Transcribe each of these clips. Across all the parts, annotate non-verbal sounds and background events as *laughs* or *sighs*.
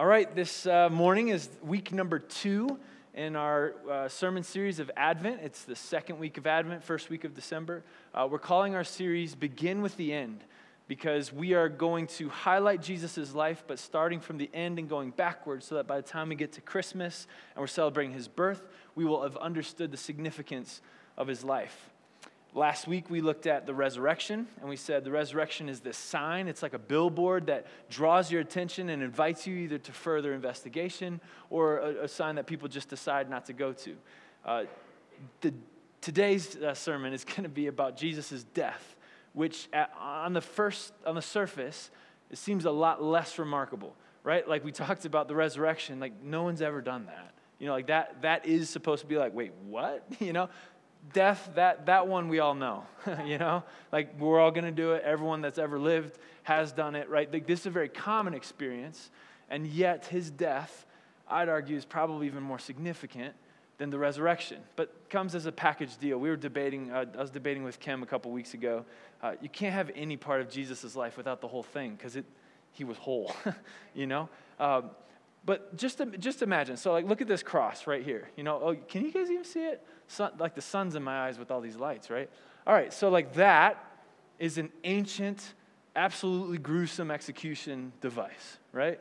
All right, this uh, morning is week number two in our uh, sermon series of Advent. It's the second week of Advent, first week of December. Uh, we're calling our series Begin with the End because we are going to highlight Jesus' life, but starting from the end and going backwards so that by the time we get to Christmas and we're celebrating his birth, we will have understood the significance of his life. Last week we looked at the resurrection, and we said the resurrection is this sign. It's like a billboard that draws your attention and invites you either to further investigation or a, a sign that people just decide not to go to. Uh, the, today's uh, sermon is *laughs* going to be about Jesus' death, which at, on the first, on the surface, it seems a lot less remarkable, right? Like we *laughs* talked about the resurrection, like no one's ever done that. You know, like that, that is supposed to be like, wait, what? *laughs* You know, death, that, that one we all know, *laughs* you know? Like, we're all going to do it. Everyone that's ever lived has done it, right? Like, this is a very common experience, and yet his death, I'd argue, is probably even more significant than the resurrection, but comes as a package deal. We were debating, uh, I was debating with Kim a couple weeks ago. Uh, you can't have any part of Jesus' life without the whole thing, because he was whole, *laughs* you know? Um, but just, just imagine. So, like, look at this cross right here. You know, oh, can you guys even see it? Sun, like the sun's in my eyes with all these lights, right? All right, so like that is an ancient, absolutely gruesome execution device, right?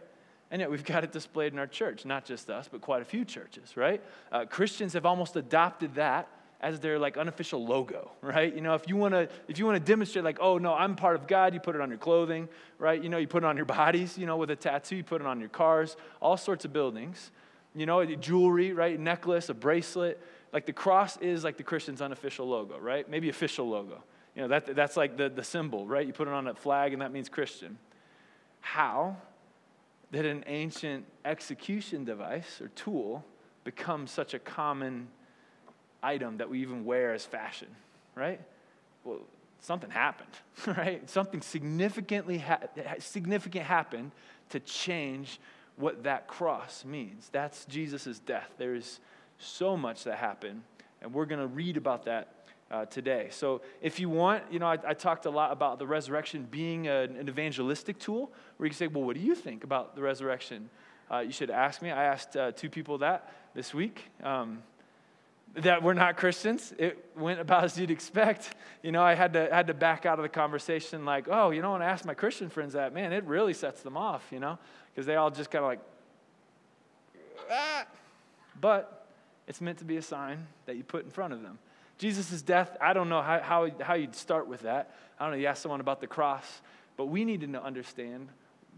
And yet we've got it displayed in our church, not just us, but quite a few churches, right? Uh, Christians have almost adopted that as their like unofficial logo, right? You know, if you want to if you want to demonstrate like, oh no, I'm part of God, you put it on your clothing, right? You know, you put it on your *laughs* bodies, you know, with a tattoo, you put it on your cars, all sorts of buildings. You know, jewelry, right? Necklace, a bracelet like the cross is like the Christian's unofficial logo, right? Maybe official logo. You know, that, that's like the, the symbol, right? You put it on a flag and that means Christian. How did an ancient execution device or tool become such a common item that we even wear as fashion, right? Well, something happened, *laughs* right? Something significantly ha- significant happened to change what that cross means. That's Jesus' death. There's so much that happened, and we're going to read about that uh, today. So, if you want, you know, I, I talked a lot about the resurrection being a, an evangelistic tool where you can say, well, what do you think about the resurrection? Uh, you should ask me. I asked uh, two people that this week. Um, that were not Christians. It went about as you'd expect. You know, I had to had to back out of the conversation, like, oh, you know, when I asked my Christian friends that, man, it really sets them off, you know, because they all just kind of like, ah. But it's meant to be a sign that you put in front of them. Jesus' death, I don't know how, how, how you'd start with that. I don't know, you ask someone about the cross, but we need to understand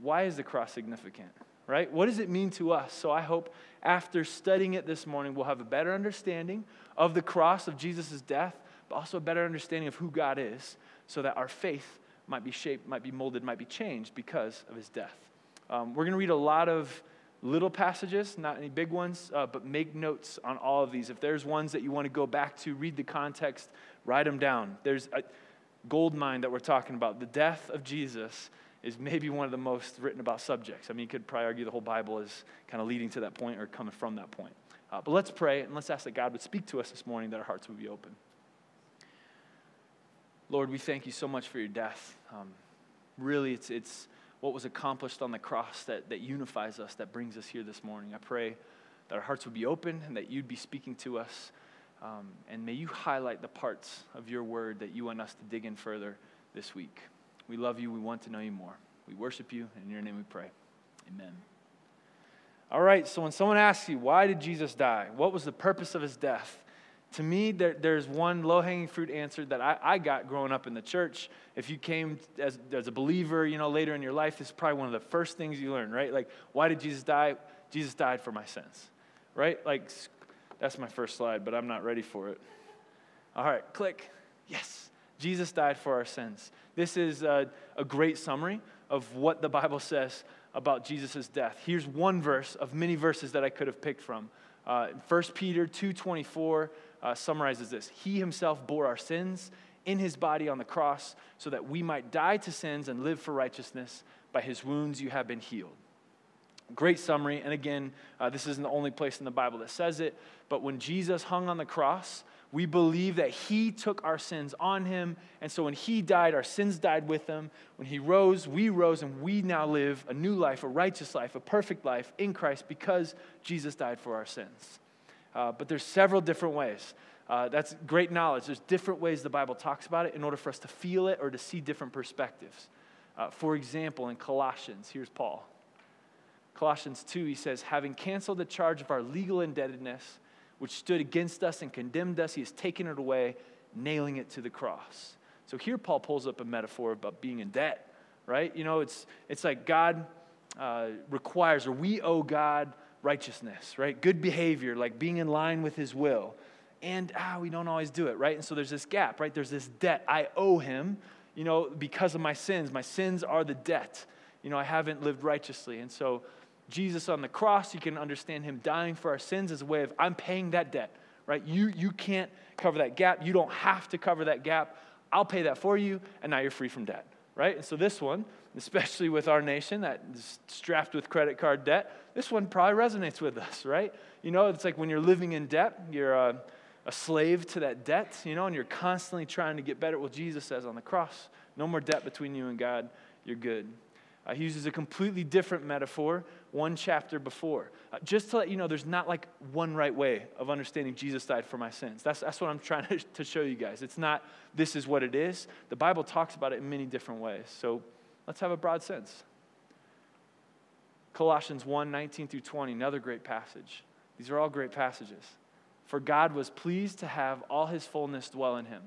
why is the cross significant, right? What does it mean to us? So I hope after studying it this morning, we'll have a better understanding of the cross, of Jesus' death, but also a better understanding of who God is, so that our faith might be shaped, might be molded, might be changed because of his death. Um, we're going to read a lot of little passages, not any big ones, uh, but make notes on all of these. If there's ones that you want to go back to, read the context, write them down. There's a gold mine that we're talking about. The death of Jesus is maybe one of the most written about subjects. I mean, you could probably argue the whole Bible is kind of leading to that point or coming from that point. Uh, but let's pray and let's ask that God would speak to us this morning, that our hearts would be open. Lord, we thank you so much for your death. Um, really, it's, it's what was accomplished on the cross that, that unifies us, that brings us here this morning. I pray that our hearts would be open and that you'd be speaking to us. Um, and may you highlight the parts of your word that you want us to dig in further this week. We love you. We want to know you more. We worship you. In your name we pray. Amen. All right, so when someone asks you, why did Jesus die? What was the purpose of his death? to me, there, there's one low hanging fruit answer that I, I, got growing up in the church. If you came as, as a believer, you know, later in your life, this is probably one of the first things you learn, right? Like, why did Jesus die? Jesus died for my sins, right? Like, that's my first slide, but I'm not ready for it. All right, click. Yes, Jesus died for our sins. This is a, a great summary of what the Bible says about Jesus' death. Here's one verse of many verses that I could have picked from. Uh, 1 Peter 2.24 uh, summarizes this He himself bore our sins in his body on the cross so that we might die to sins and live for righteousness. By his wounds you have been healed. Great summary. And again, uh, this isn't the only place in the Bible that says it, but when Jesus hung on the cross, we believe that he took our sins on him. And so when he died, our sins died with him. When he rose, we rose, and we now live a new life, a righteous life, a perfect life in Christ because Jesus died for our sins. Uh, but there's several different ways. Uh, that's great knowledge. There's different ways the Bible talks about it in order for us to feel it or to see different perspectives. Uh, for example, in Colossians, here's Paul. Colossians 2, he says, having canceled the charge of our legal indebtedness, which stood against us and condemned us, he has taken it away, nailing it to the cross. So here Paul pulls up a metaphor about being in debt, right? You know, it's, it's like God uh, requires, or we owe God righteousness, right? Good behavior, like being in line with his will. And ah, we don't always do it, right? And so there's this gap, right? There's this debt. I owe him, you know, because of my sins. My sins are the debt. You know, I haven't lived righteously. And so Jesus on the cross, you can understand him dying for our sins as a way of, I'm paying that debt, right? You, you can't cover that gap. You don't have to cover that gap. I'll pay that for you, and now you're free from debt, right? And so this one, especially with our nation that is strapped with credit card debt, this one probably resonates with us, right? You know, it's like when you're living in debt, you're a, a slave to that debt, you know, and you're constantly trying to get better. Well, Jesus says on the cross, no more debt between you and God, you're good. Uh, he uses a completely different metaphor one chapter before. Uh, just to let you know, there's not like one right way of understanding Jesus died for my sins. That's, that's what I'm trying to, to show you guys. It's not this is what it is. The Bible talks about it in many different ways. So let's have a broad sense. Colossians 1 19 through 20, another great passage. These are all great passages. For God was pleased to have all his fullness dwell in him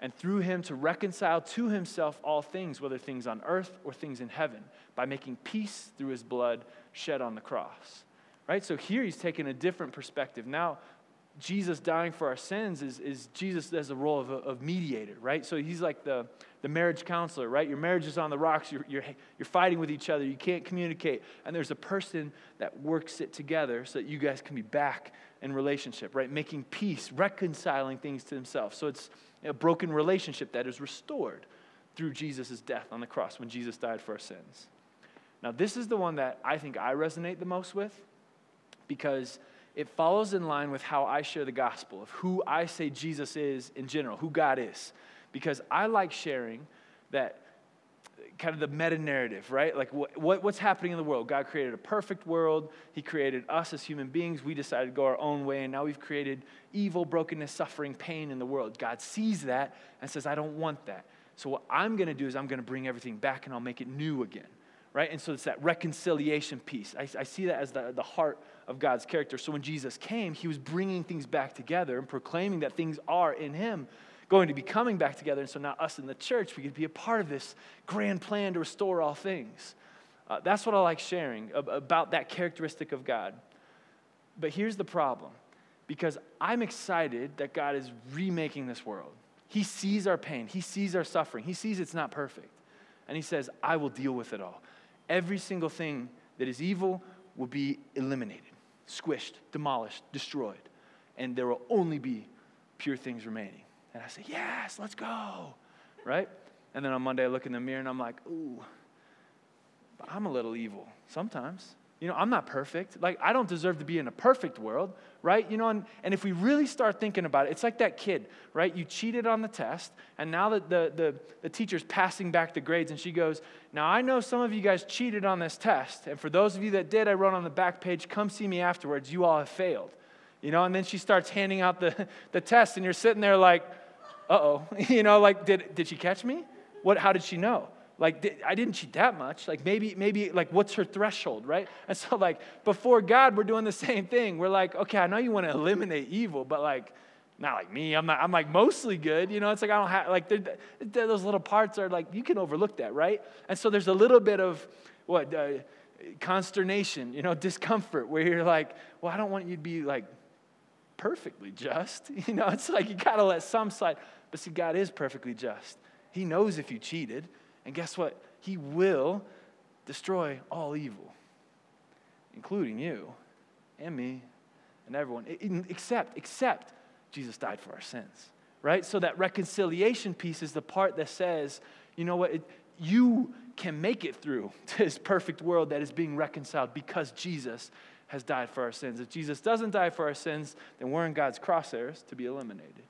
and through him to reconcile to himself all things, whether things on earth or things in heaven, by making peace through his blood shed on the cross. Right? So here he's taking a different perspective. Now, Jesus dying for our sins is, is Jesus as a role of, of mediator, right? So he's like the, the marriage counselor, right? Your marriage is on the rocks. You're, you're, you're fighting with each other. You can't communicate. And there's a person that works it together so that you guys can be back in relationship, right? Making peace, reconciling things to himself. So it's a broken relationship that is restored through Jesus' death on the cross when Jesus died for our sins. Now, this is the one that I think I resonate the most with because it follows in line with how I share the gospel of who I say Jesus is in general, who God is. Because I like sharing that kind of the meta narrative, right? Like what, what, what's happening in the world? God created a perfect world. He created us as human beings. We decided to go our own way, and now we've created evil, brokenness, suffering, pain in the world. God sees that and says, I don't want that. So what I'm going to do is I'm going to bring everything back and I'll make it new again, right? And so it's that reconciliation piece. I, I see that as the, the heart of God's character. So when Jesus came, he was bringing things back together and proclaiming that things are in him going to be coming back together. And so now, us in the church, we could be a part of this grand plan to restore all things. Uh, that's what I like sharing about that characteristic of God. But here's the problem because I'm excited that God is remaking this world. He sees our pain, He sees our suffering, He sees it's not perfect. And He says, I will deal with it all. Every single thing that is evil will be eliminated, squished, demolished, destroyed. And there will only be pure things remaining. And I say, Yes, let's go. Right? And then on Monday, I look in the mirror and I'm like, Ooh, I'm a little evil sometimes. You know, I'm not perfect. Like, I don't deserve to be in a perfect world, right? You know, and, and if we really start thinking about it, it's like that kid, right? You cheated on the test, and now that the, the, the teacher's passing back the grades, and she goes, Now, I know some of you guys cheated on this test, and for those of you that did, I wrote on the back page, Come see me afterwards. You all have failed. You know, and then she starts handing out the, *laughs* the test, and you're sitting there like, uh-oh. *laughs* you know, like, did, did she catch me? What, how did she know? Like, I didn't cheat that much. Like, maybe, maybe, like, what's her threshold, right? *laughs* And so, like, before God, we're doing the same thing. We're like, okay, I know you want to eliminate evil, but like, not like me. I'm not, I'm like mostly good. You know, it's like I don't have, like, they're, they're, those little parts are like, you can overlook that, right? And so there's a little bit of, what, uh, consternation, you know, discomfort where you're like, well, I don't want you to be like perfectly just. *laughs* You know, it's like you got to let some slide. But see, God is perfectly just. He knows if you cheated. And guess what? He will destroy all evil, including you and me and everyone, except, except Jesus died for our sins, right? So that reconciliation piece is the part that says, you know what? It, you can make it through *laughs* to his perfect world that is being reconciled because Jesus has died for our sins. If Jesus doesn't die for our sins, then we're in God's crosshairs to be eliminated.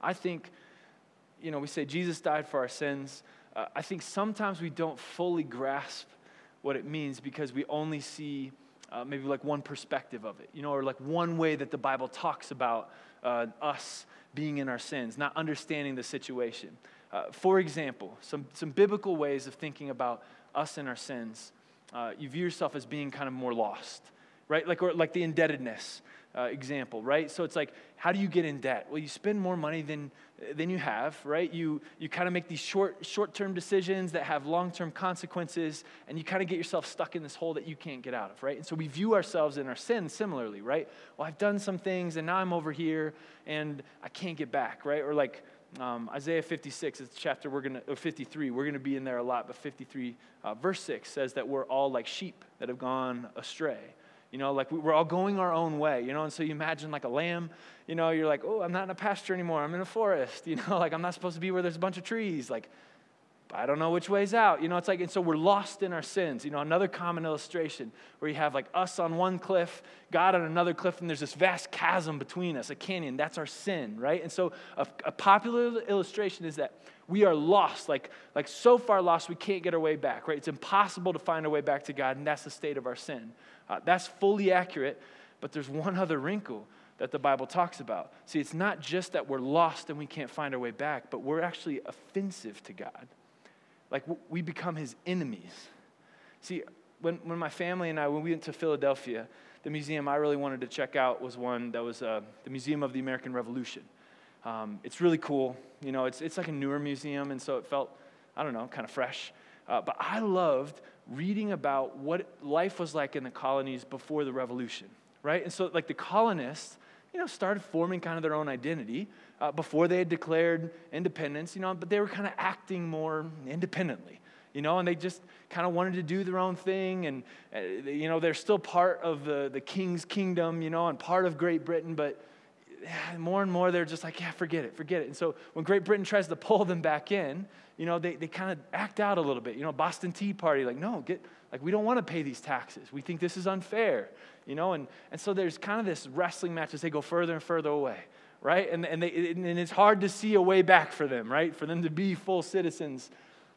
I think, you know, we say Jesus died for our sins. Uh, I think sometimes we don't fully grasp what it means because we only see uh, maybe like one perspective of it, you know, or like one way that the Bible talks about uh, us being in our sins, not understanding the situation. Uh, for example, some, some biblical ways of thinking about us and our sins. Uh, you view yourself as being kind of more lost, right? Like, or, like the indebtedness uh, example, right? So it's like, how do you get in debt? Well, you spend more money than, than you have, right? You, you kind of make these short, short-term decisions that have long-term consequences, and you kind of get yourself stuck in this hole that you can't get out of, right? And so we view ourselves in our sin similarly, right? Well, I've done some things, and now I'm over here, and I can't get back, right? Or like um, Isaiah 56 is chapter we're going to, 53, we're going to be in there a lot, but 53, uh, verse 6 says that we're all like sheep that have gone astray. You know, like we're all going our own way, you know, and so you imagine like a lamb, you know, you're like, oh, I'm not in a pasture anymore, I'm in a forest, *laughs* you know, like I'm not supposed to be where there's a bunch of trees. Like, I don't know which way's out. You know, it's like, and so we're lost in our sins. You know, another common illustration where you have like us on one cliff, God on another cliff, and there's this vast chasm between us, a canyon. That's our sin, right? And so a, a popular illustration is that we are lost, like, like so far lost we can't get our way back, right? It's impossible to find our way back to God, and that's the state of our sin. Uh, that's fully accurate, but there's one other wrinkle that the Bible talks about. See, it's not just that we're lost and we can't find our way back, but we're actually offensive to God. Like we become his enemies. See, when, when my family and I, when we went to Philadelphia, the museum I really wanted to check out was one that was uh, the Museum of the American Revolution. Um, it's really cool. You know, it's, it's like a newer museum, and so it felt, I don't know, kind of fresh. Uh, but I loved reading about what life was like in the colonies before the revolution, right? And so, like, the colonists, you know, started forming kind of their own identity uh, before they had declared independence, you know, but they were kind of acting more independently, you know, and they just kind of wanted to do their own thing. And, uh, you know, they're still part of the, the king's kingdom, you know, and part of Great Britain, but *sighs* more and more they're just like, yeah, forget it, forget it. And so when Great Britain tries to pull them back in, you know, they, they kind of act out a little bit. You know, Boston Tea Party, like, no, get, like, we don't want to pay these taxes. We think this is unfair, you know, and, and so there's kind of this wrestling match as they go further and further away, right? And, and, they, and it's hard to see a way back for them, right? For them to be full citizens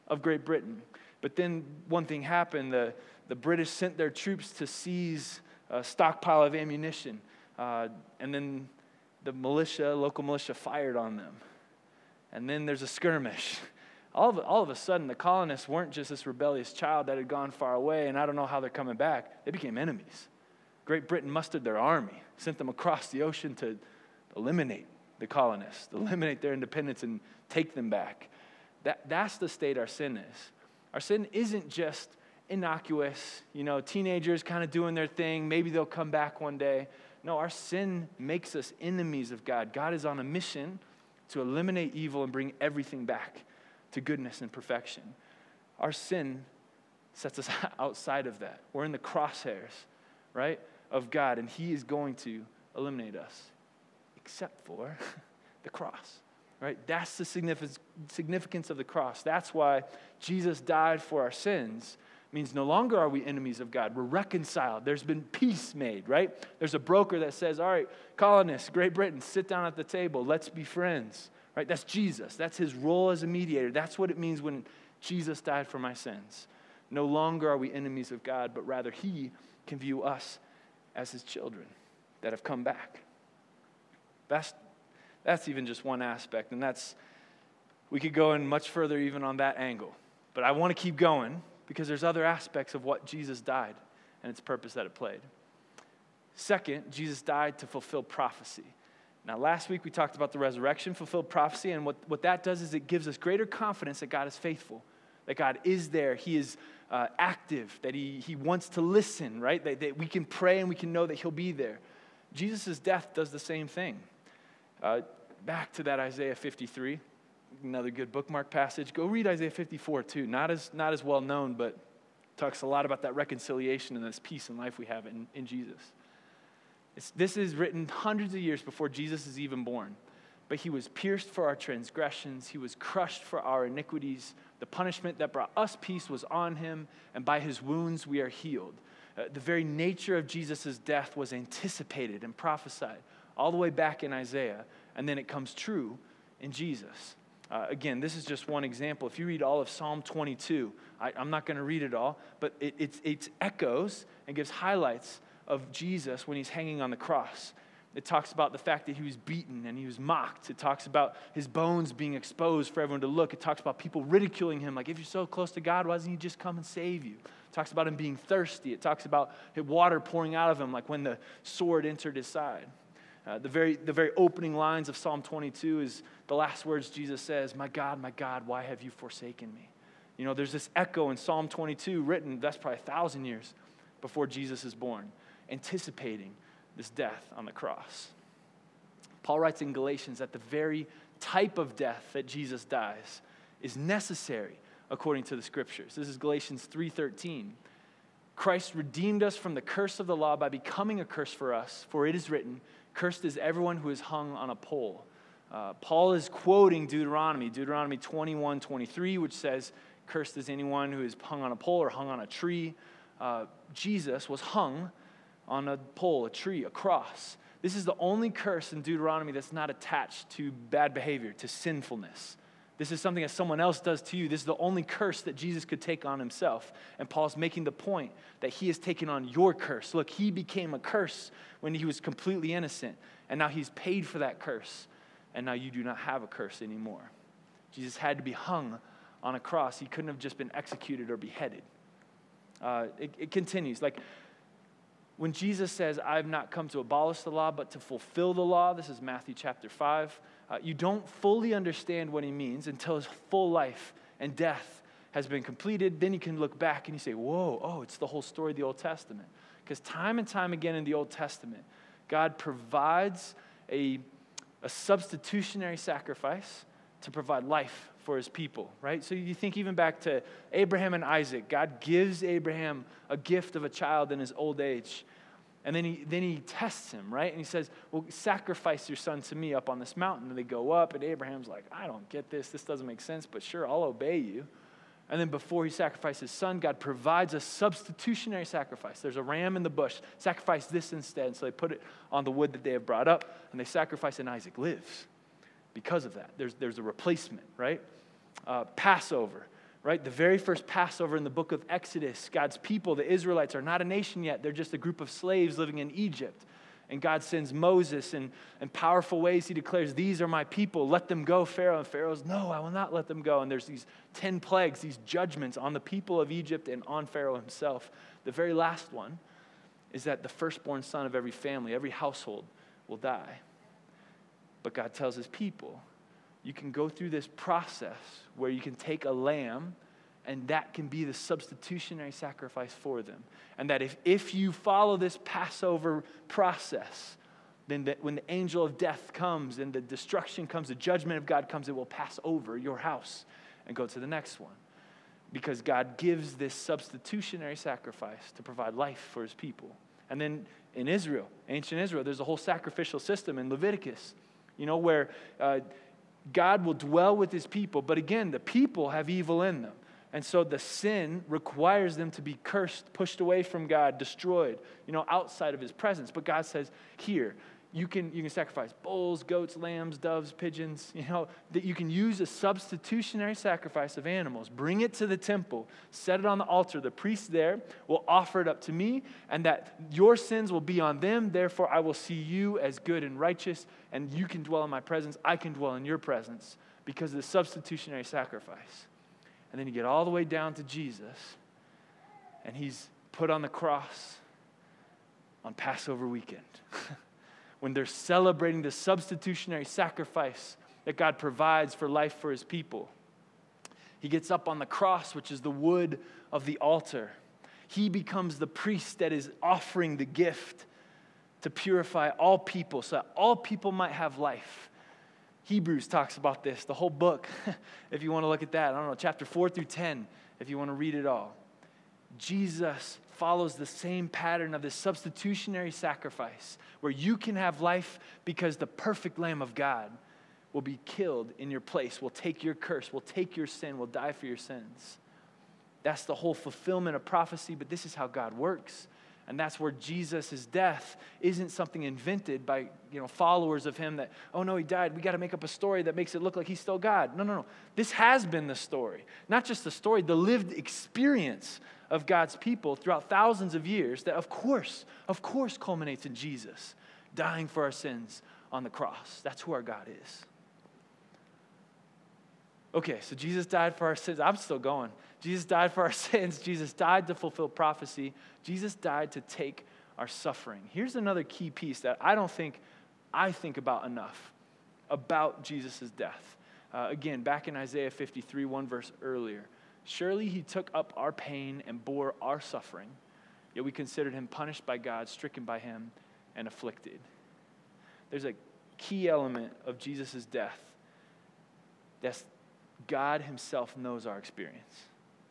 of Great Britain. But then one thing happened the, the British sent their troops to seize a stockpile of ammunition. Uh, and then the militia, local militia, fired on them. And then there's a skirmish. *laughs* All of, all of a sudden, the colonists weren't just this rebellious child that had gone far away, and I don't know how they're coming back. They became enemies. Great Britain mustered their army, sent them across the ocean to eliminate the colonists, *laughs* eliminate their independence, and take them back. That, that's the state our sin is. Our sin isn't just innocuous, you know, teenagers kind of doing their thing. Maybe they'll come back one day. No, our sin makes us enemies of God. God is on a mission to eliminate evil and bring everything back to goodness and perfection. Our sin sets us *laughs* outside of that. We're in the crosshairs, right, of God, and He is going to eliminate us, except for *laughs* the cross, right? That's the significance of the cross. That's why Jesus died for our sins means no longer are we enemies of God. We're reconciled. There's been peace made, right? There's a broker that says, All right, colonists, Great Britain, sit down at the table. Let's be friends, right? That's Jesus. That's his role as a mediator. That's what it means when Jesus died for my sins. No longer are we enemies of God, but rather he can view us as his children that have come back. That's, that's even just one aspect, and that's, we could go in much further even on that angle. But I want to keep going because there's other aspects of what Jesus died and its purpose that it played. Second, Jesus died to fulfill prophecy. Now, last week we talked about the resurrection, fulfilled prophecy, and what, what that does is it gives us greater confidence that God is faithful, that God is there, He is uh, active, that he, he wants to listen, right? That, that we can pray and we can know that He'll be there. Jesus' death does the same thing. Uh, back to that Isaiah 53 another good bookmark passage. Go read Isaiah 54 too. Not as, not as well known, but talks a lot about that reconciliation and this peace and life we have in, in Jesus. It's, this is written hundreds of years before Jesus is even born. but he was pierced for our transgressions, he was crushed for our iniquities. The punishment that brought us peace was on him, and by his wounds we are healed. Uh, the very nature of Jesus' death was anticipated and prophesied all the way back in Isaiah, and then it comes true in Jesus. Uh, again, this is just one example. If you read all of Psalm 22, I, am not going to read it all, but it, it's echoes and gives highlights of Jesus when he's hanging on the cross. It talks about the fact that he was beaten and he was mocked. It talks about his bones being exposed for everyone to look. It talks about people ridiculing him, like, if you're so close to God, why doesn't he just come and save you? It talks about him being thirsty. It talks about water pouring out of him, like when the sword entered his side. Uh, the, very, the very opening lines of Psalm 22 is the last words Jesus says, My God, my God, why have you forsaken me? You know, there's this echo in Psalm 22 written, that's probably a thousand years before Jesus is born, anticipating this death on the cross. Paul writes in Galatians that the very type of death that Jesus dies is necessary according to the scriptures. This is Galatians 3:13. Christ redeemed us from the curse of the law by becoming a curse for us, for it is written, Cursed is everyone who is hung on a pole. Uh, Paul is quoting Deuteronomy, Deuteronomy 21 23, which says, Cursed is anyone who is hung on a pole or hung on a tree. Uh, Jesus was hung on a pole, a tree, a cross. This is the only curse in Deuteronomy that's not attached to bad behavior, to sinfulness. This is something that someone else does to you. This is the only curse that Jesus could take on himself. And Paul's making the point that he has taken on your curse. Look, he became a curse when he was completely innocent, and now he's paid for that curse, and now you do not have a curse anymore. Jesus had to be hung on a cross, he couldn't have just been executed or beheaded. Uh, it, it continues. Like, when Jesus says, I've not come to abolish the law, but to fulfill the law, this is Matthew chapter 5 uh, you don't fully understand what he means until his full life and death has been completed. Then you can look back and you say, Whoa, oh, it's the whole story of the Old Testament. Because time and time again in the Old Testament, God provides a, a substitutionary sacrifice to provide life for his people, right? So you think even back to Abraham and Isaac, God gives Abraham a gift of a child in his old age. And then he, then he tests him, right? And he says, Well, sacrifice your son to me up on this mountain. And they go up, and Abraham's like, I don't get this. This doesn't make sense, but sure, I'll obey you. And then before he sacrifices his son, God provides a substitutionary sacrifice. There's a ram in the bush. Sacrifice this instead. So they put it on the wood that they have brought up, and they sacrifice, and Isaac lives because of that. There's, there's a replacement, right? Uh, Passover right? The very first Passover in the book of Exodus, God's people, the Israelites, are not a nation yet. They're just a group of slaves living in Egypt. And God sends Moses, and in powerful ways, he declares, These are my people, let them go, Pharaoh. And Pharaoh's, No, I will not let them go. And there's these 10 plagues, these judgments on the people of Egypt and on Pharaoh himself. The very last one is that the firstborn son of every family, every household, will die. But God tells his people, you can go through this process where you can take a lamb and that can be the substitutionary sacrifice for them. And that if, if you follow this Passover process, then the, when the angel of death comes and the destruction comes, the judgment of God comes, it will pass over your house and go to the next one. Because God gives this substitutionary sacrifice to provide life for his people. And then in Israel, ancient Israel, there's a whole sacrificial system in Leviticus, you know, where uh, God will dwell with his people, but again, the people have evil in them. And so the sin requires them to be cursed, pushed away from God, destroyed, you know, outside of his presence. But God says, here, you can, you can sacrifice bulls, goats, lambs, doves, pigeons, you know, that you can use a substitutionary sacrifice of animals. Bring it to the temple, set it on the altar. The priest there will offer it up to me, and that your sins will be on them. Therefore, I will see you as good and righteous, and you can dwell in my presence. I can dwell in your presence because of the substitutionary sacrifice. And then you get all the way down to Jesus, and he's put on the cross on Passover weekend. *laughs* when they're celebrating the substitutionary sacrifice that God provides for life for his people. He gets up on the cross, which is the wood of the altar. He becomes the priest that is offering the gift to purify all people so that all people might have life. Hebrews talks about this, the whole book, *laughs* if you want to look at that. I don't know, chapter 4 through 10, if you want to read it all. Jesus follows the same pattern of this substitutionary sacrifice where you can have life because the perfect Lamb of God will be killed in your place, will take your curse, will take your sin, will die for your sins. That's the whole fulfillment of prophecy, but this is how God works. And that's where Jesus' death isn't something invented by you know, followers of him that, oh no, he died. We got to make up a story that makes it look like he's still God. No, no, no. This has been the story. Not just the story, the lived experience of God's people throughout thousands of years that, of course, of course, culminates in Jesus dying for our sins on the cross. That's who our God is. Okay, so Jesus died for our sins. I'm still going. Jesus died for our *laughs* sins. Jesus died to fulfill prophecy. Jesus died to take our suffering. Here's another key piece that I don't think I think about enough about Jesus' death. Uh, again, back in Isaiah 53, one verse earlier. Surely he took up our pain and bore our suffering, yet we considered him punished by God, stricken by him, and afflicted. There's a key element of Jesus' death that's God himself knows our experience.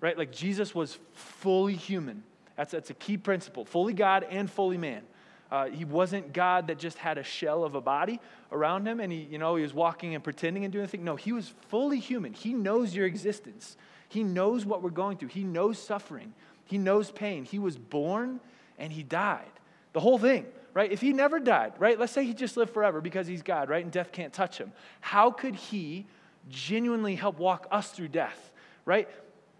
Right? Like Jesus was fully human. That's, that's a key principle. Fully God and fully man. Uh, he wasn't God that just had a shell of a body around him and he, you know, he was walking and pretending and doing things. No, he was fully human. He knows your existence. He knows what we're going through. He knows suffering. He knows pain. He was born and he died. The whole thing, right? If he never died, right? Let's say he just lived forever because he's God, right? And death can't touch him. How could he genuinely help walk us through death, right?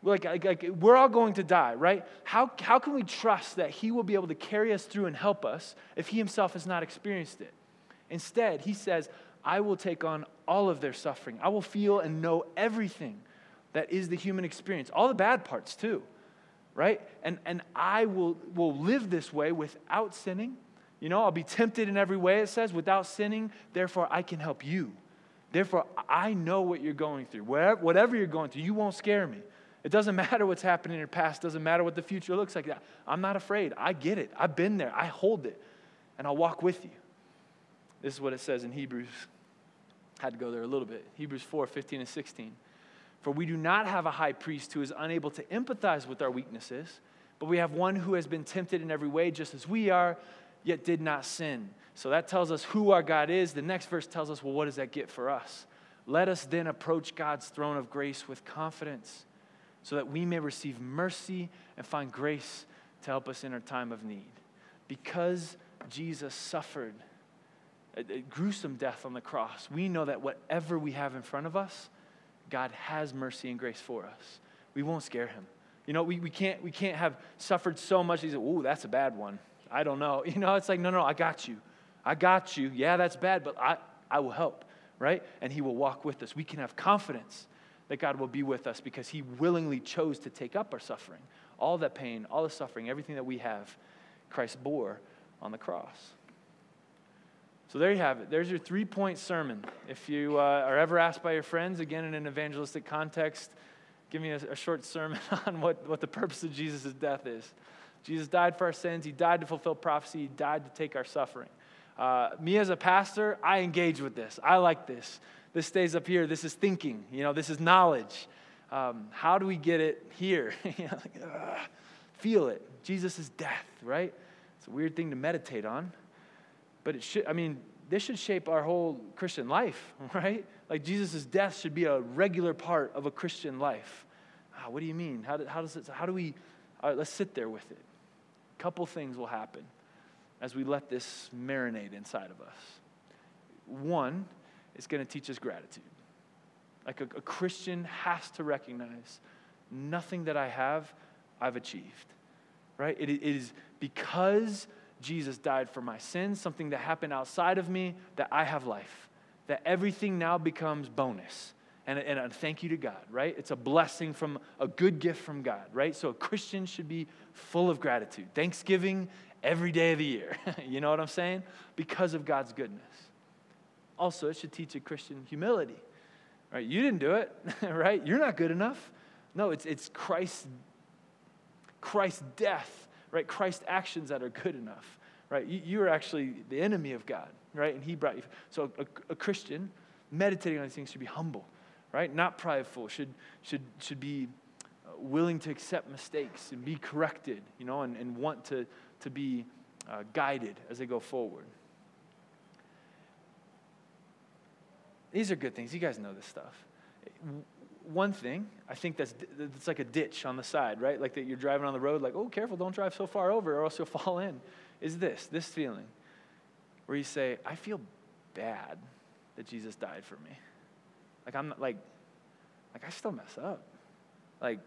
Like, like, like, we're all going to die, right? How, how can we trust that he will be able to carry us through and help us if he himself has not experienced it? Instead, he says, I will take on all of their suffering. I will feel and know everything that is the human experience, all the bad parts too, right? And, and I will, will live this way without sinning. You know, I'll be tempted in every way, it says, without sinning. Therefore, I can help you. Therefore, I know what you're going through. Whatever, whatever you're going through, you won't scare me. It doesn't *laughs* matter what's happened in your past, doesn't matter what the future looks like. I'm not afraid. I get it. I've been there. I hold it. And I'll walk with you. This is what it says in Hebrews. Had to go there a little bit. Hebrews 4 15 and 16. For we do not have a high priest who is unable to empathize with our weaknesses, but we have one who has been tempted in every way, just as we are, yet did not sin. So that tells us who our God is. The next verse tells us, well, what does that get for us? Let us then approach God's throne of grace with confidence so that we may receive mercy and find grace to help us in our time of need. Because Jesus suffered a, gruesome death on the cross, we know that whatever we have in front of us, God has mercy and grace for us. We won't scare him. You know, we, we, can't, we can't have suffered so much. He's like, ooh, that's a bad one. I don't know. *laughs* You know, it's like, no, no, I got you. I got you. Yeah, that's bad, but I, I will help, right? And he will walk with us. We can have confidence that God will be with us because he willingly chose to take up our suffering. All that pain, all the suffering, everything that we have, Christ bore on the cross. So there you have it. There's your three point sermon. If you uh, are ever asked by your friends, again in an evangelistic context, give me a, a short sermon *laughs* on what, what the purpose of Jesus' death is. Jesus died for our sins, He died to fulfill prophecy, He died to take our suffering. Uh, me as a pastor, I engage with this. I like this. This stays up here. This is thinking. You know, this is knowledge. Um, how do we get it here? *laughs* feel it. Jesus' death, right? It's a weird thing to meditate on. But it should, I mean, this should shape our whole Christian life, *laughs* right? Like Jesus' death should be a regular part of a Christian life. Ah, what do you mean? How, how does it, how do we, all right, let's sit there with it. A couple things will happen as we let this marinate inside of us. One, it's going to teach us gratitude. Like a, a Christian has to recognize nothing that I have, I've achieved, right? it, it is because Jesus died for my sins, something that happened outside of me, that I have life. That everything now becomes bonus. And, and a thank you to God, right? It's a blessing from a good gift from God, right? So a Christian should be full of gratitude. Thanksgiving every day of the year. *laughs* you know what I'm saying? Because of God's goodness. Also, it should teach a Christian humility, right? You didn't do it, *laughs* right? You're not good enough. No, it's, it's Christ's, Christ's death right? Christ's actions that are good enough, right? You, you are actually the enemy of God, right? And He brought you. So a, a Christian meditating on these things should be humble, right? Not prideful. Should should should be uh, willing to accept mistakes and be corrected, you know, and, and want to to be uh, guided as they go forward. these are good things. You guys know this stuff. One thing, I think that's it's like a ditch on the side, right? Like that you're driving on the road, like, oh, careful, don't drive so far over or else you'll *laughs* fall in. Is this, this feeling where you say, I feel bad that Jesus died for me. Like, I'm like, like I still mess up. Like,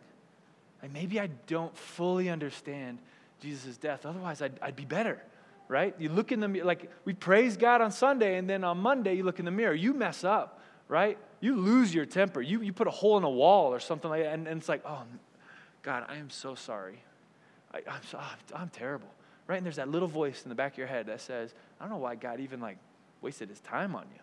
like maybe I don't fully understand Jesus' death. Otherwise, I'd, I'd be better, right? You look in the mirror, like we praise God on Sunday, and then on Monday, you look in the mirror. You mess up, right? You lose your temper. You, you put a hole in a wall or something like that, and, and it's like, oh, God, I am so sorry. I, am so, I'm terrible, right? And there's that little voice in the back of your head that says, I don't know why God even like wasted his time on you,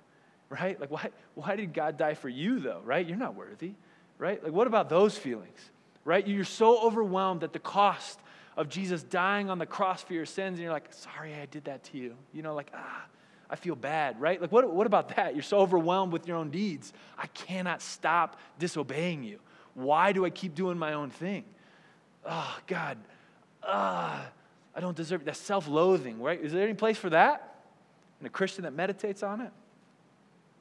right? Like, why, why did God die for you, though, right? You're not worthy, right? Like, what about those feelings, right? You're so overwhelmed at the cost of Jesus dying on the cross for your sins, and you're like, sorry, I did that to you. You know, like, ah, I feel bad, right? Like, what, what about that? You're so overwhelmed with your own deeds. I cannot stop disobeying you. Why do I keep doing my own thing? Oh, God, ah, I don't deserve it. That's self loathing, right? Is there any place for that? And a Christian that meditates on it?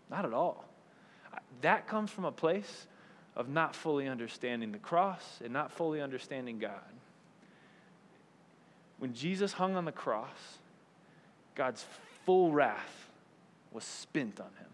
Not at all. That comes from a place of not fully understanding the cross and not fully understanding God. When Jesus hung on the cross, God's full wrath was spent on him.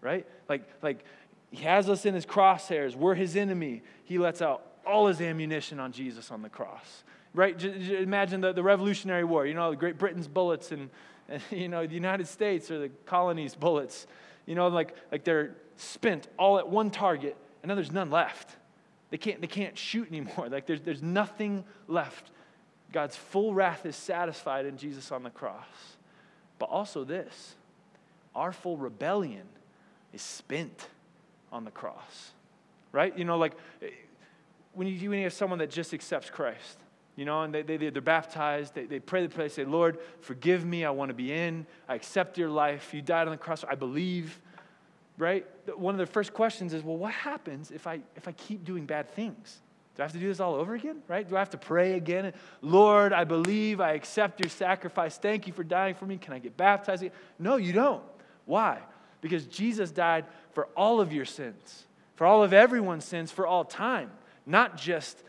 Right? Like, like he has us in his crosshairs. We're his enemy. He lets out all his ammunition on Jesus on the cross. Right? J- imagine the, the Revolutionary War. You know, Great Britain's bullets and, and, *laughs* you know, the United States or the colonies' bullets. You know, like, like they're spent all at one target, and then there's none left. They can't, they can't shoot anymore. *laughs* Like there's, there's nothing left. God's full wrath is satisfied in Jesus on the cross. But also, this our full rebellion is spent on the cross. Right? You know, like when you, when you have someone that just accepts Christ, you know, and they, they, they're baptized, they, they pray the prayer, they say, Lord, forgive me, I want to be in, I accept your life, you died on the cross, I believe, right? One of the first questions is, well, what happens if I, if I keep doing bad things? Do I have to do this all over again? Right? Do I have to pray again? Lord, I believe, I accept your sacrifice. Thank you for dying for me. Can I get baptized? Again? No, you don't. Why? Because Jesus died for all of your sins, for all of everyone's sins, for all time, not just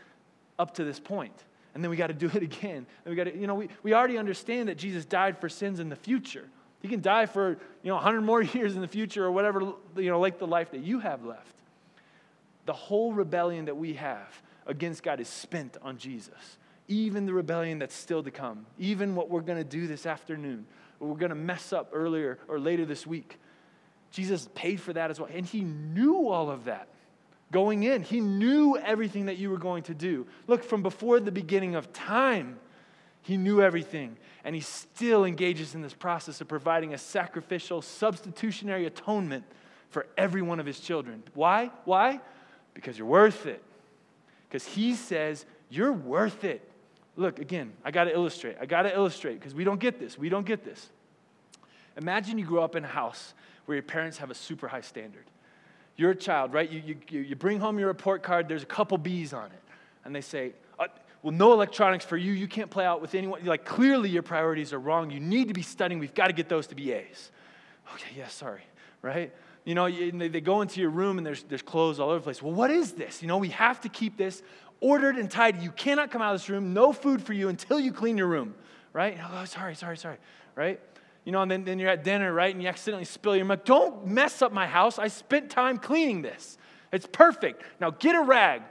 up to this point. And then we got to do it *laughs* again. And we got to, you know, we, we already understand that Jesus died for sins in the future. He can die for, you know, 100 more *laughs* years in the future or whatever, you know, like the life that you have left. The whole rebellion that we have against God is spent on Jesus. Even the rebellion that's still to come, even what we're going to do this afternoon, we're going to mess up earlier or later this week. Jesus paid for that as well. And he knew all of that going in. He knew everything that you were going to do. Look, from before the beginning of time, he knew everything. And he still engages in this process of providing a sacrificial, substitutionary atonement for every one of his children. Why? Why? Because you're worth it because he says, You're worth it. Look, again, I got to illustrate. I got to illustrate because we don't get this. We don't get this. Imagine you grew up in a house where your parents have a super high standard. You're a child, right? You, you, you bring home your report card, there's a couple B's on it. And they say, uh, well, no electronics for you. You can't play out with anyone. Like, clearly your priorities are wrong. You need to be studying. We've got to get those to be A's. Okay, yeah, sorry, right? You know, they go into your room and there's, there's clothes all over the place. Well, what is this? You know, we have to keep this ordered and tidy. You cannot come out of this room, no food for you until you clean your room, right? Oh, sorry, sorry, sorry, right? You know, and then, then you're at dinner, right? And you accidentally spill your milk. Don't mess up my house. I spent time cleaning this. It's perfect. Now get a rag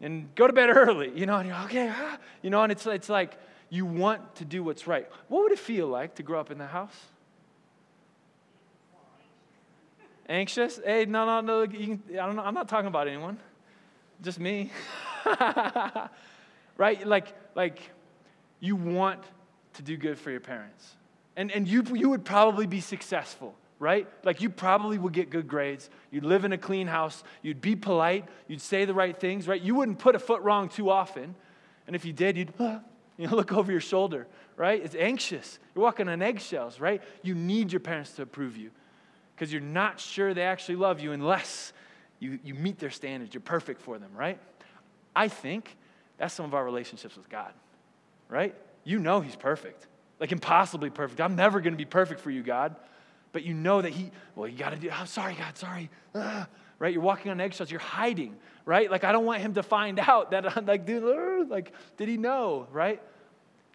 and go to bed early, you know, and you're okay, ah. you know, and it's, it's like you want to do what's right. What would it feel like to grow up in the house? Anxious? Hey, no, no, no. Can, I don't know. I'm not talking about anyone. Just me. *laughs* right? Like, like you want to do good for your parents. And, and you, you would probably be successful, right? Like you probably would get good grades. You'd live in a clean house. You'd be polite. You'd say the right things, right? You wouldn't put a foot wrong too often. And if you did, you'd *laughs* you know, look over your shoulder, right? It's anxious. You're walking on eggshells, right? You need your parents to approve you because you're not sure they actually love you unless you, you meet their standards. You're perfect for them, right? I think that's some of our relationships with God, right? You know He's perfect, like impossibly perfect. I'm never going to be perfect for you, God, but you know that he, well, you got to do, I'm oh, sorry, God, sorry. Ah, right? You're walking on eggshells, you're hiding, right? Like, I don't want him to find *laughs* out that I'm like, dude, like, did he know, right?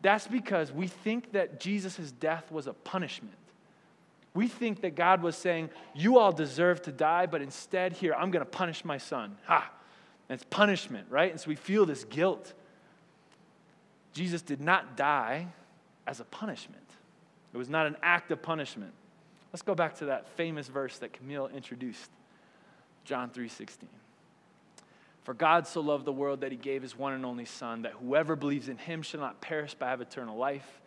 That's because we think that Jesus' death was a punishment. We think that God was saying, You all deserve to die, but instead, here, I'm going to punish my son. Ha! It's punishment, right? And so we feel this guilt. Jesus did not die as a punishment, it was not an act of punishment. Let's go back to that famous verse that Camille introduced John 3:16. For God so loved the world that he gave his one and only Son, that whoever believes in him shall not perish but have eternal life.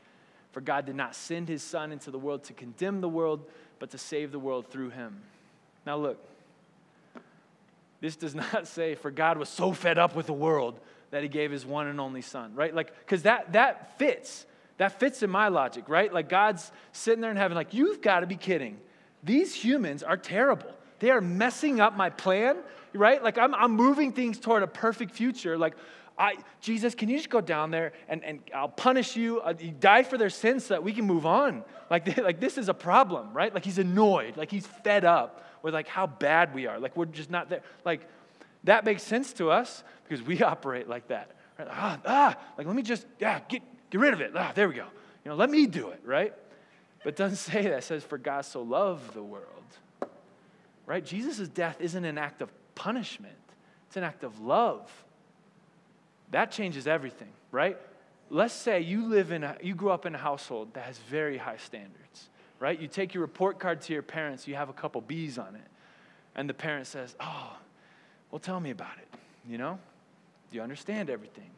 For God did not send his Son into the world to condemn the world, but to save the world through him. Now, look, this does *laughs* not say, for God was so fed up with the world that he gave his one and only Son, right? Like, because that, that fits. That fits in my logic, right? Like, God's sitting there in heaven, like, you've got to be kidding. These humans are terrible. They are messing up my plan, right? Like, I'm, I'm moving things toward a perfect future. Like, I, Jesus, can you just go down there and, and I'll punish you? Uh, you die for their sins so that we can move on. Like, *laughs* like this is a problem, right? Like he's annoyed, like he's fed up with like how bad we are. Like we're just not there. Like that makes sense to us because we *laughs* operate like that. Right? Ah, ah, like let me just, yeah, get, get rid of it. Ah, there we go. You know, let me do it, right? But doesn't *laughs* say that. It says, for God so loved the world. Right? Jesus' death isn't an act of punishment. It's an act of love. That changes everything, right? Let's say you live in a, you grew up in a household that has very high standards, right? You take your report card to your parents, you have a couple B's on it, and the parent says, "Oh, well, tell me about it." You know, do you understand everything?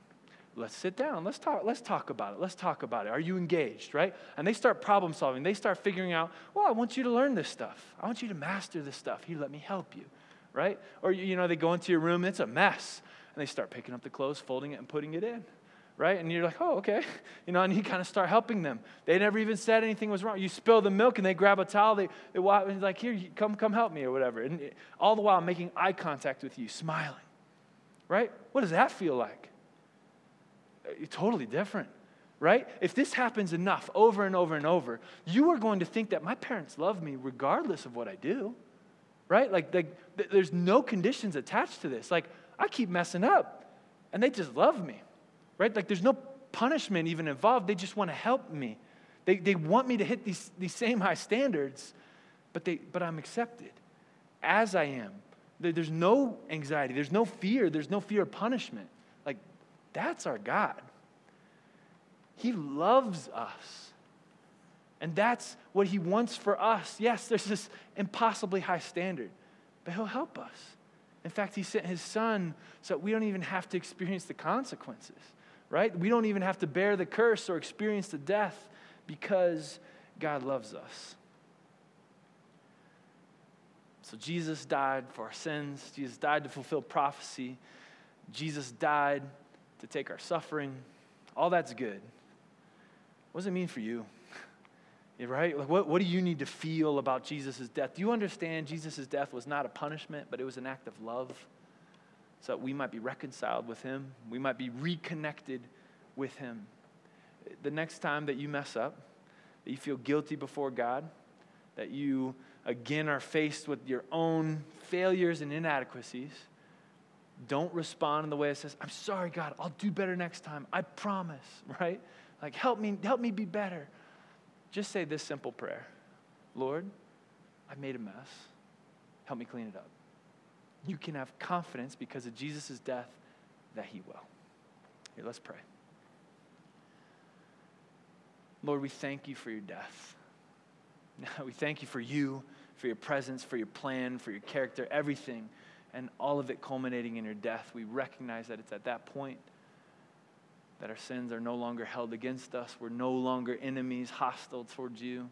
Let's sit down. Let's talk. Let's talk about it. Let's talk about it. Are you engaged, right? And they start problem solving. They start figuring out. Well, I want you to learn this stuff. I want you to master this stuff. Here, let me help you, right? Or you know, they go into your room. It's a mess and they start picking up the clothes, folding it, and putting it in. Right? And you're like, oh, okay. *laughs* You know, and you kind of start helping them. They never even said anything was wrong. You spill the milk and they grab a towel, they, they walk, and like, here, come, come help me or whatever. And all the while making eye contact with you, smiling. Right? What does that feel like? Uh, totally different right? If this happens enough over and over and over, you are going to think that my parents love me regardless of what I do, right? Like, like there's no conditions attached to this. Like, I keep messing up. And they just love me, right? Like there's no punishment even involved. They just want to help me. They, they want me to hit these, these same high standards, but, they, but I'm accepted as I am. There's no anxiety, there's no fear, there's no fear of punishment. Like, that's our God. He loves us. And that's what He wants for us. Yes, there's this impossibly high standard, but He'll help us. In fact, he sent his son so we don't even have to experience the consequences, right? We don't even have to bear the curse or experience the death because God loves us. So Jesus died for our sins, Jesus died to fulfill prophecy, Jesus died to take our suffering. All that's good. What does it mean for you? Right? Like, what, what do you need to feel about Jesus' death? Do you understand Jesus' death was not a punishment, but it was an act of love so that we might be reconciled with Him, we might be reconnected with Him. The next time that you mess up, that you feel guilty before God, that you again are faced with your own failures and inadequacies, don't respond in the way it says, I'm sorry, God, I'll do better next time. I promise, *laughs* right? Like, help me, help me be better just say this simple prayer Lord, I made a mess. Help me clean it up. You can have confidence because of Jesus' death that He will. Here, let's pray. Lord, we thank you for your death. *laughs* We thank you for you, for your presence, for your plan, for your character, everything, and all of it culminating in your death. We recognize that it's at that point that our sins are no longer held against us. We're no longer enemies, hostile towards you,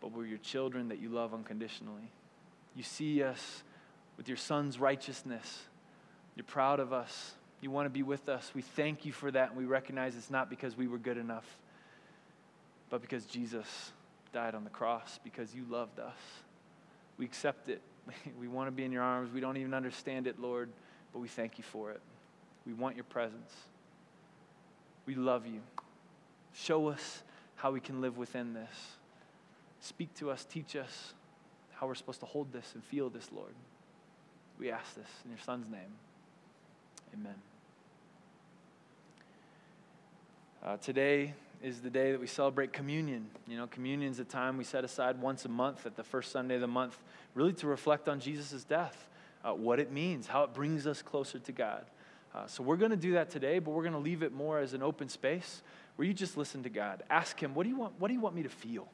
but we're your children that you love unconditionally. You see us with your son's righteousness. You're proud of us. You want to be with us. We thank you for that, and we recognize it's not because we were good enough, but because Jesus died on the cross, because you loved us. We accept it. *laughs* We want to be in your arms. We don't even understand it, Lord, but we thank you for it. We want your presence. We love you. Show us how we can live within this. Speak to us, teach us how we're supposed to hold this and feel this, Lord. We ask this in your Son's name. Amen. Uh, today is the day that we celebrate communion. You know, communion is a time we set aside once a month at the first Sunday of the month, really to reflect on Jesus' death, uh, what it means, how it brings us closer to God. Uh, so we're going to do that today, but we're going to leave it more as an open space where you just listen to God. Ask Him, what do you want, what do you want me to feel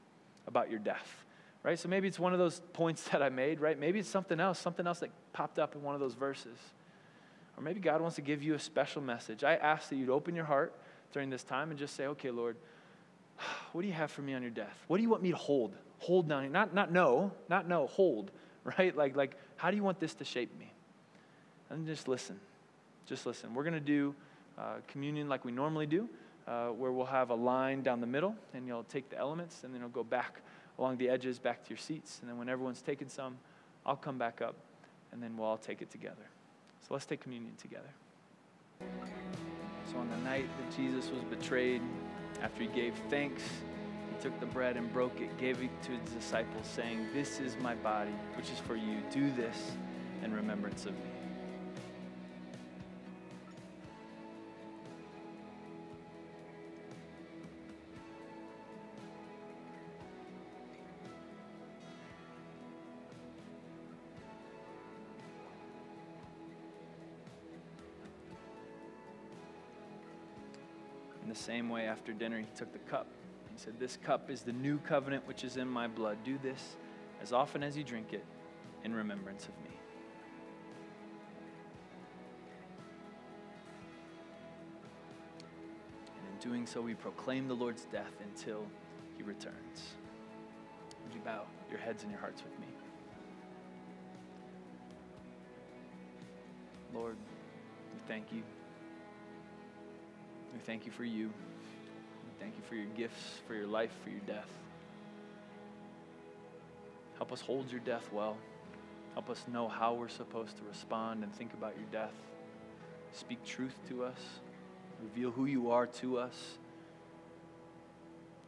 about your death? Right? So maybe it's one of those *laughs* points that I made, right? Maybe it's something else, something else that popped up in one of those verses. Or maybe God wants to give you a special message. I ask that you'd open your heart during this time and just say, okay, Lord, *sighs* what do you have for me on your death? What do you want me to hold? Hold down, not, not know, not know, hold, *laughs* right? Like, like, how do you want this to shape me? And just listen. Just listen. We're going to do uh, communion like we normally do, uh, where we'll have a line down the middle, and you'll take the elements, and then you'll go back along the edges back to your seats. And then when everyone's taken some, I'll come back up, and then we'll all take it together. So let's take communion together. So on the night that Jesus was betrayed, after he gave thanks, he took the bread and broke it, gave it to his disciples, saying, This is my body, which is for you. Do this in remembrance of me. Same way, after dinner, he took the cup. He said, This cup is the new covenant which is in my blood. Do this as often as you drink it in remembrance of me. And in doing so, we proclaim the Lord's death until he returns. Would you bow your heads and your hearts with me? Lord, we thank you. We thank you for you. We thank you for your gifts, for your life, for your death. Help us hold your death well. Help us know how we're supposed to respond and think about your death. Speak truth to us. Reveal who you are to us.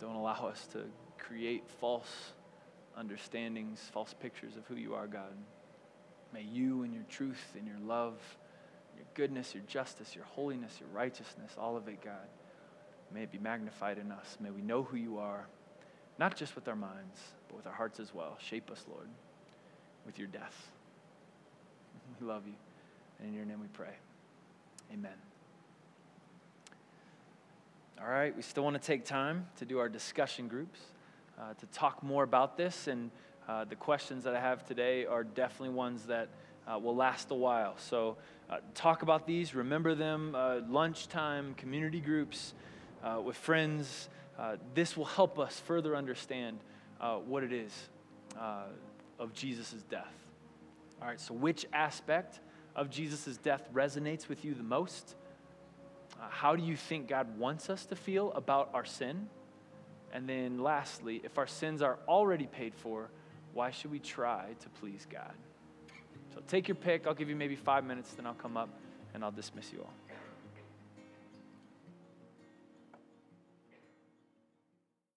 Don't allow us to create false understandings, false pictures of who you are, God. May you and your truth and your love your goodness, your justice, your holiness, your righteousness, all of it, God. May it be magnified in us. May we know who you are, not just with our minds, but with our hearts as well. Shape us, Lord, with your death. *laughs* We love you. And in your name we pray. Amen. All right, we still want to take time to do our discussion groups, uh, to talk more about this. And uh, the questions that I have today are definitely ones that uh, will last a while. So uh, talk about these, remember them, uh, lunchtime, community groups, uh, with friends. Uh, this will help us further understand uh, what it is of Jesus' death. All right, so which aspect of Jesus' death resonates with you the most? how do you think God wants us to feel about our sin? And then lastly, if our sins are already paid for, why should we try to please God? So take your pick. I'll give you maybe five minutes, then I'll come up and I'll dismiss you all.